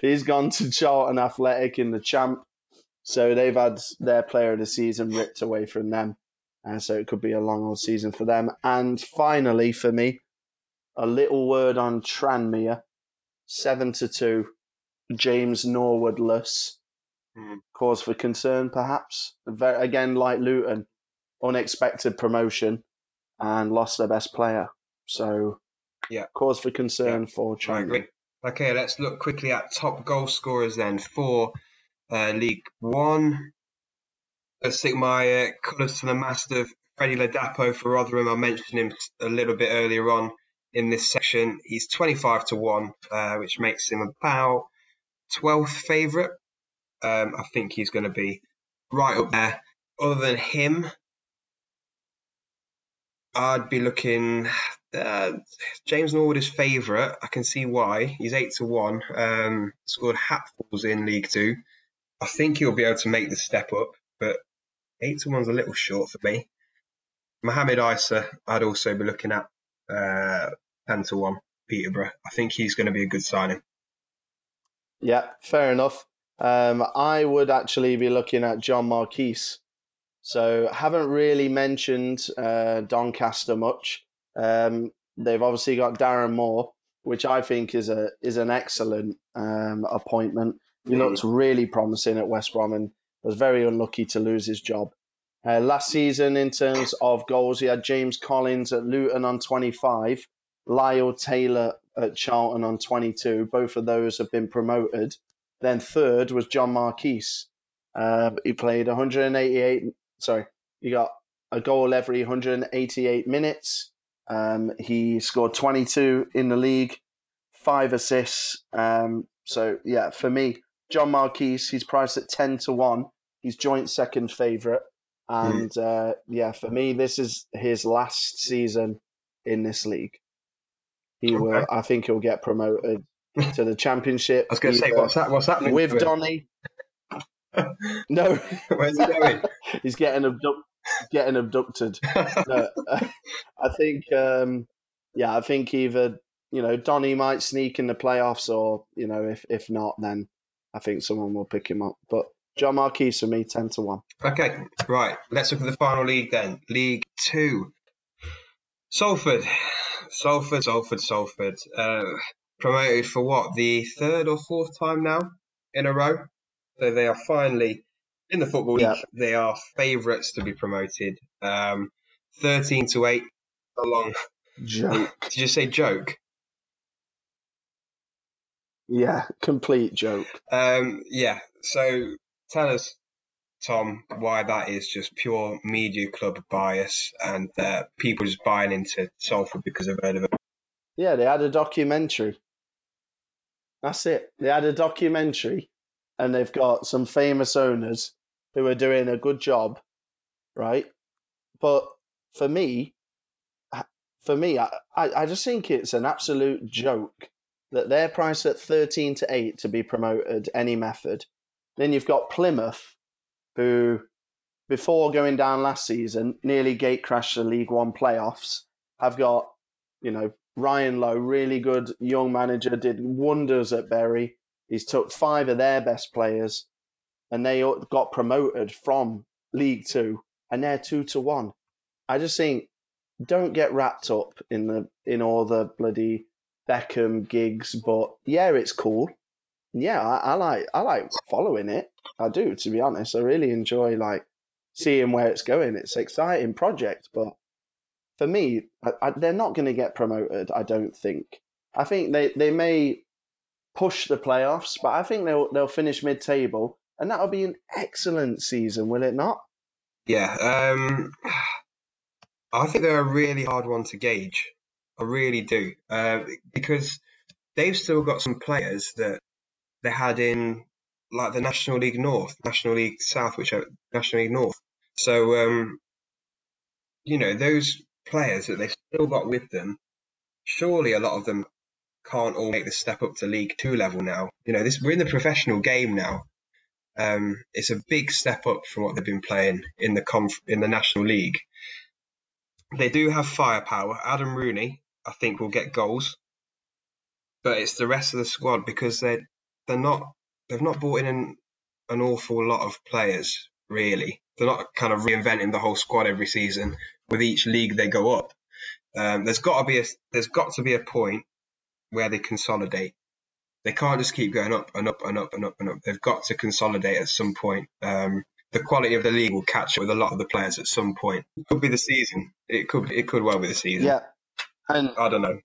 He's gone to Charlton Athletic in the champ, so they've had their player of the season ripped away from them. Uh, so it could be a long old season for them. And finally, for me, a little word on Tranmere, seven to two. James Norwoodless, Hmm. cause for concern perhaps. Very, again, like Luton, unexpected promotion and lost their best player. So, Yeah. cause for concern for Tranmere. Okay, let's look quickly at top goal scorers then for uh, League One. Let's stick my uh, colours to the mast of Freddie Ladapo for Rotherham. I mentioned him a little bit earlier on in this section. He's 25 to 1, uh, which makes him about 12th favourite. Um, I think he's going to be right up there. Other than him, I'd be looking. Uh, James Norwood is favourite. I can see why. He's eight to one. Um, scored hatfuls in League Two. I think he'll be able to make the step up, but eight to one's a little short for me. Mohamed Eisa, I'd also be looking at uh, ten to one. Peterborough. I think he's going to be a good signing. Yeah, fair enough. Um, I would actually be looking at John Marquis. So haven't really mentioned uh, Doncaster much. Um, they've obviously got Darren Moore, which I think is a is an excellent um, appointment. He Mm. looked really promising at West Brom and was very unlucky to lose his job. Uh, last season, in terms of goals, he had James Collins at Luton on 25, Lyle Taylor at Charlton on 22. Both of those have been promoted. Then third was John Marquis. Uh, he played 188. Sorry, he got a goal every 188 minutes. Um, he scored 22 in the league, five assists. Um, so yeah, for me, John Marquis, he's priced at 10 to one. He's joint second favourite, and uh, yeah, for me, this is his last season in this league. He will. I think he'll get promoted to the championship. [LAUGHS] I was going to say, what's that? What's happening with? Donny. [LAUGHS] No, Where's he going? [LAUGHS] he's getting abduct, getting abducted. No, I think, um, yeah, I think either you know Donny might sneak in the playoffs, or you know if if not, then I think someone will pick him up. But John Marquis for me, 10 to 1. Okay, right. Let's look at the final league then. League Two. Salford. Salford, Salford, Salford. Uh, promoted for what? The third or fourth time now in a row? So they are finally in the Football League. Yeah. They are favourites to be promoted. Um, 13 to 8. Along. Joke. Did you say joke? Yeah, [LAUGHS] complete joke. Um, yeah. So tell us, Tom, why that is just pure media club bias and uh, people just buying into Salford because they've heard of it. Yeah, they had a documentary. That's it. They had a documentary, and they've got some famous owners who are doing a good job, right? But for me, for me, I, I I just think it's an absolute joke that they're priced at 13 to 8 to be promoted any method. Then you've got Plymouth, who, before going down last season, nearly gate crashed the League One playoffs, have got, you know, Ryan Lowe, really good young manager, did wonders at Bury. He's took five of their best players, and they got promoted from League Two, and they're two to one. I just think don't get wrapped up in the in all the bloody Beckham gigs, but yeah, it's cool. Yeah, I, I like I like following it. I do, to be honest. I really enjoy like seeing where it's going. It's an exciting project, but for me, I, I, they're not going to get promoted. I don't think. I think they, they may push the playoffs, but I think they'll they'll finish mid table, and that'll be an excellent season, will it not? Yeah, um, [SIGHS] I think they're a really hard one to gauge. I really do, uh, because they've still got some players that they had in like the National League North, National League South, which are National League North. So, um, you know, those players that they've still got with them, surely a lot of them can't all make the step up to League Two level now. You know, this we're in the professional game now. Um, it's a big step up from what they've been playing in the conf- in the National League. They do have firepower. Adam Rooney, I think, will get goals, but it's the rest of the squad because they they're not they've not brought in an, an awful lot of players really. They're not kind of reinventing the whole squad every season. With each league they go up, um, there's got to be a there's got to be a point where they consolidate. They can't just keep going up and up and up and up and up. They've got to consolidate at some point. Um, the quality of the league will catch up with a lot of the players at some point. It could be the season. It could it could well be the season. Yeah, and I don't know.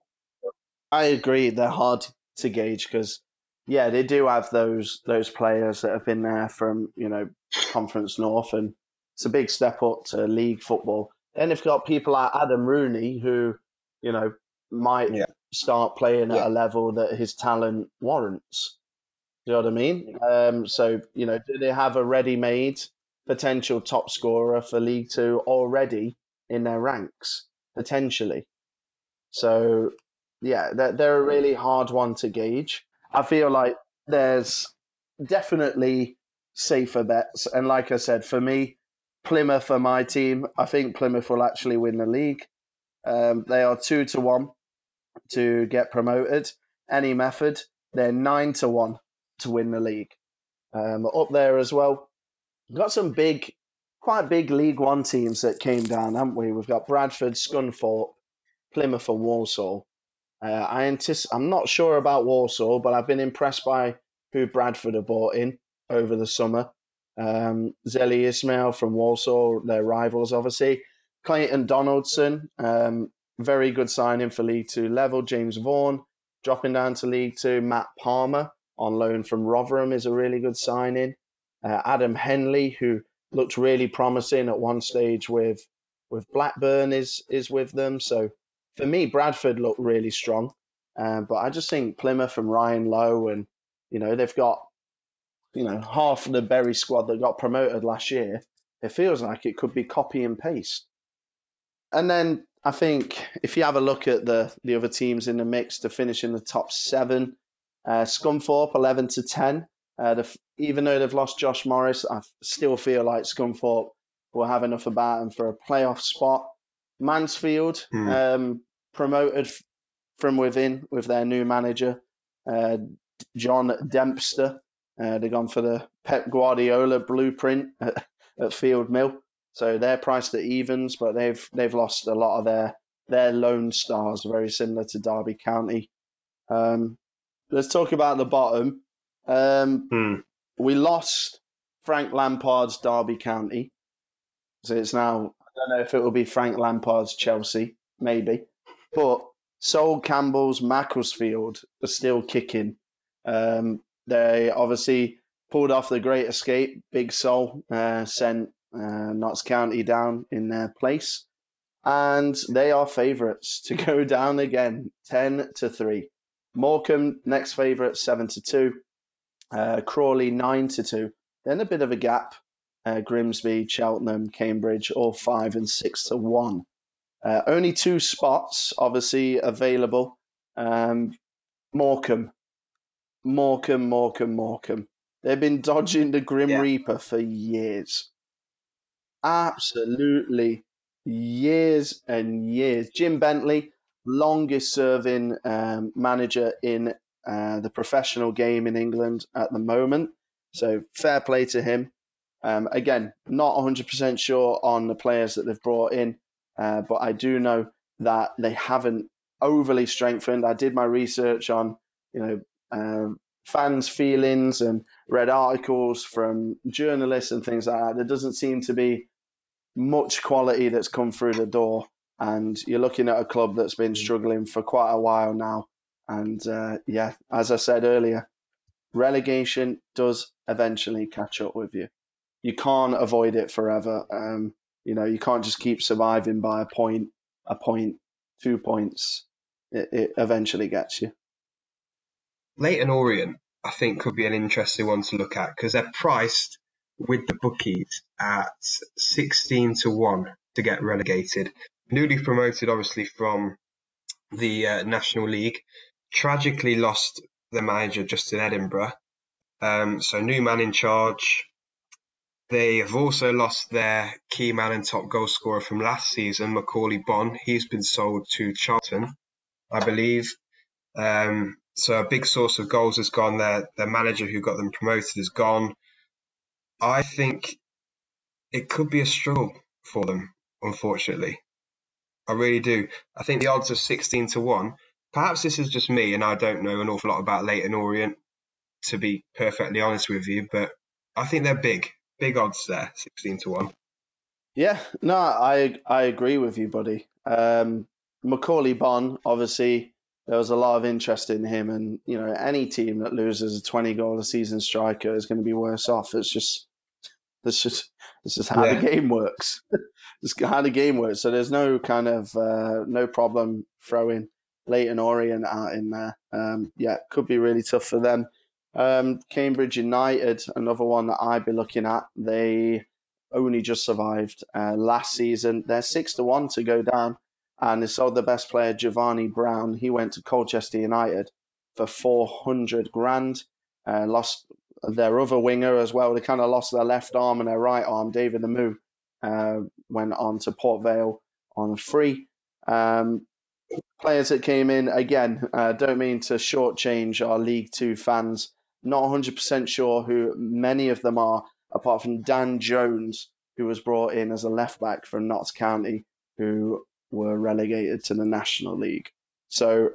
I agree. They're hard to gauge because yeah, they do have those those players that have been there from you know Conference North, and it's a big step up to league football. Then they've got people like Adam Rooney who you know might Yeah. start playing at Yeah. a level that his talent warrants. Do you know what I mean? Um, so you know, do they have a ready-made potential top scorer for League Two already in their ranks potentially? So yeah, they're, they're a really hard one to gauge. I feel like there's definitely safer bets. And like I said, for me, Plymouth are my team. I think Plymouth will actually win the league. Um, they are two to one to get promoted. Any method, they're nine to one to win the league. Um, up there as well, got some big, quite big League One teams that came down, haven't we? We've got Bradford, Scunthorpe, Plymouth, and Walsall. Uh, I antici- I'm not sure about Walsall, but I've been impressed by who Bradford have bought in over the summer. Um, Zeli Ismail from Walsall, their rivals, obviously. Clayton Donaldson, um, very good signing for League Two level. James Vaughan dropping down to League Two. Matt Palmer on loan from Rotherham is a really good signing. Uh, Adam Henley, who looked really promising at one stage with with Blackburn, is is with them. So for me, Bradford looked really strong. Um, but I just think Plymouth and Ryan Lowe, and you know they've got you know half the Bury squad that got promoted last year. It feels like it could be copy and paste. And then I think if you have a look at the the other teams in the mix to finish in the top seven, uh, Scunthorpe eleven to ten. Uh, the, even though they've lost Josh Morris, I still feel like Scunthorpe will have enough about them for a playoff spot. Mansfield Hmm. um, promoted from within with their new manager, uh, John Dempster. Uh, they've gone for the Pep Guardiola blueprint [LAUGHS] at, at Field Mill. So they're priced at evens, but they've they've lost a lot of their their loan stars, very similar to Derby County. Um, let's talk about the bottom. Um, Hmm. we lost Frank Lampard's Derby County, so it's now don't know if it will be Frank Lampard's Chelsea, maybe, but Sol Campbell's Macclesfield are still kicking. Um, they obviously pulled off the great escape. Big Sol uh, sent uh, Notts County down in their place, and they are favourites [LAUGHS] to go down again, ten to three. Morecambe next favourite, seven to two. Uh, Crawley nine to two. Then a bit of a gap. Uh, Grimsby, Cheltenham, Cambridge, all five and six to one. Uh, only two spots, obviously, available. Um, Morecambe, Morecambe, Morecambe, Morecambe. They've been dodging the Grim Yeah. Reaper for years. Absolutely years and years. Jim Bentley, longest serving um, manager in uh, the professional game in England at the moment. So fair play to him. Um, again, not 100% sure on the players that they've brought in, uh, but I do know that they haven't overly strengthened. I did my research on, you know, um, fans' feelings and read articles from journalists and things like that. There doesn't seem to be much quality that's come through the door, and you're looking at a club that's been struggling for quite a while now. And uh, yeah, as I said earlier, relegation does eventually catch up with you. You can't avoid it forever. Um, you know, you can't just keep surviving by a point, a point, two points. It, it eventually gets you. Leyton Orient, I think, could be an interesting one to look at because they're priced with the bookies at 16 to 1 to get relegated. Newly promoted, obviously, from the uh, National League. Tragically lost the manager, Justin Edinburgh. Um, so, new man in charge. They have also lost their key man and top goal scorer from last season, Macauley Bonne. He's been sold to Charlton, I believe. Um, so a big source of goals has gone. Their their manager who got them promoted is gone. I think it could be a struggle for them, unfortunately. I really do. I think the odds are 16 to 1. Perhaps this is just me and I don't know an awful lot about Leyton Orient, to be perfectly honest with you, but I think they're big. Big odds there, 16 to 1. Yeah, no, I I agree with you, buddy. Um, Macauley Bonne, obviously, there was a lot of interest in him, and you know, any team that loses a 20 goal a season striker is going to be worse off. It's just, it's just, it's just how Yeah. the game works. [LAUGHS] it's how the game works. So there's no kind of uh, no problem throwing Leyton Orient out in there. Um, yeah, could be really tough for them. Um, Cambridge United, another one that I'd be looking at. They only just survived uh, last season. They're six to one to go down, and they sold the best player Jevani Brown. He went to Colchester United for four hundred grand. Uh, lost their other winger as well. They kind of lost their left arm and their right arm. David Amoo uh, went on to Port Vale on free. Um, players that came in again. Uh, don't mean to shortchange our League Two fans. Not 100% sure who many of them are, apart from Dan Jones, who was brought in as a left back from Notts County, who were relegated to the National League. So,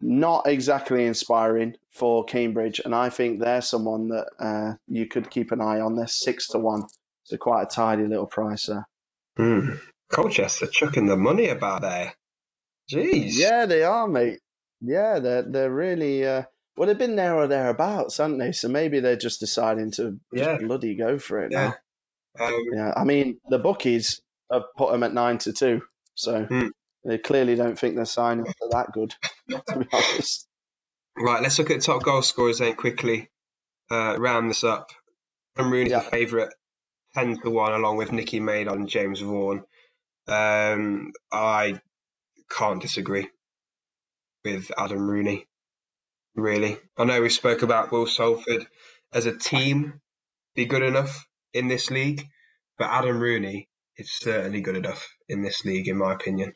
not exactly inspiring for Cambridge, and I think they're someone that uh, you could keep an eye on. They're six to one, so quite a tidy little price there. Hmm. Colchester chucking the money about there. Jeez. Yeah, they are, mate. Yeah, they're they're really uh, well. They've been there or thereabouts, haven't they? So maybe they're just deciding to just Yeah. bloody go for it Yeah. now. Um, Yeah, I mean the bookies have put them at nine to two, so Hmm. they clearly don't think they're signing for that good. [LAUGHS] To be honest. Right, let's look at top goal scorers then quickly. Uh, round this up. Adam Rooney's Yeah. a favourite, ten to one, along with Nicky Maynard and James Vaughan. Um, I can't disagree with Adam Rooney. Really, I know we spoke about Will Salford as a team be good enough in this league, but Adam Rooney is certainly good enough in this league, in my opinion.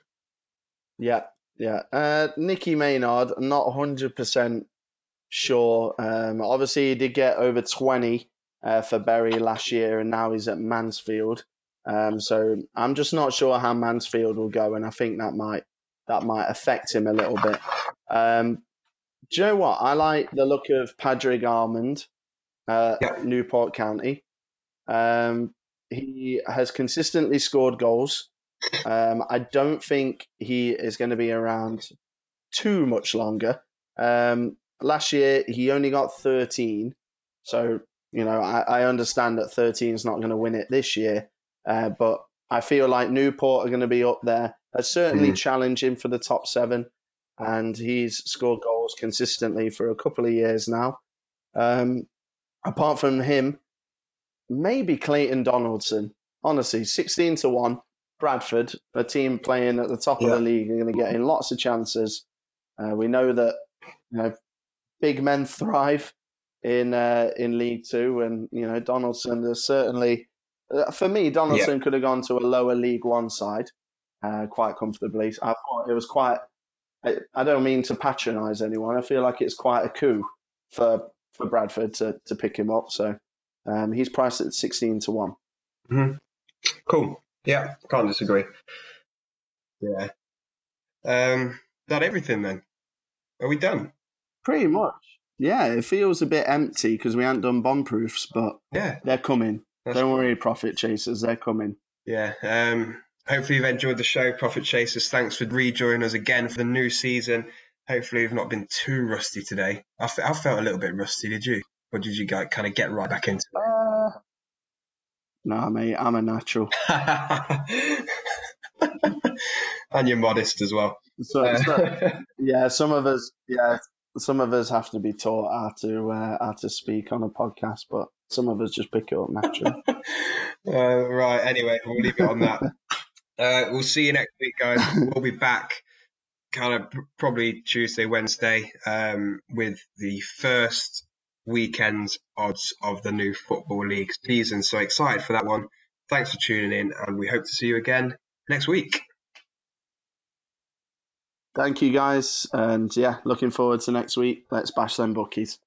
Yeah, yeah. Uh, Nicky Maynard, I'm not hundred percent sure. Um, obviously, he did get over 20 uh, for Bury last year, and now he's at Mansfield. Um, so I'm just not sure how Mansfield will go, and I think that might that might affect him a little bit. Um, do you know what? I like the look of Padraig Amond, uh. Newport County. Um, he has consistently scored goals. Um, I don't think he is going to be around too much longer. Um, last year he only got 13, so you know I, I understand that 13 is not going to win it this year, uh, but I feel like Newport are going to be up there. They're certainly Mm. challenging for the top seven, and he's scored goals consistently for a couple of years now. Um, apart from him, maybe Clayton Donaldson. Honestly, 16 to 1. Bradford, a team playing at the top of the league, are going to get in lots of chances. Uh, we know that you know big men thrive in uh, in League Two, and you know Donaldson is certainly uh, for me. Donaldson could have gone to a lower League One side uh, quite comfortably. I thought it was quite. I, I don't mean to patronise anyone. I feel like it's quite a coup for for Bradford to, to pick him up. So um, he's priced at sixteen to one. Cool. Yeah, can't disagree. Yeah. Um, that everything then? Are we done? Pretty much. Yeah, it feels a bit empty because we haven't done bomb proofs, but Yeah. they're coming. That's Don't worry, profit chasers, they're coming. Yeah. Um, hopefully you've enjoyed the show, Profit Chasers. Thanks for rejoining us again for the new season. Hopefully we've not been too rusty today. I, felt a little bit rusty. Did you? Or did you guys kind of get right back into Uh, nah, mate, I'm a natural. [LAUGHS] and you're modest as well. So, Uh, so- [LAUGHS] yeah, some of us, yeah, some of us have to be taught how to uh, how to speak on a podcast, but some of us just pick it up naturally. [LAUGHS] Uh, right. Anyway, we'll leave it on that. Uh, we'll see you next week, guys. [LAUGHS] We'll be back kind of probably Tuesday, Wednesday, um, with the first weekend odds of the new Football League season. So excited for that one. Thanks for tuning in, and we hope to see you again next week. Thank you, guys, and yeah, looking forward to next week. Let's bash them bookies.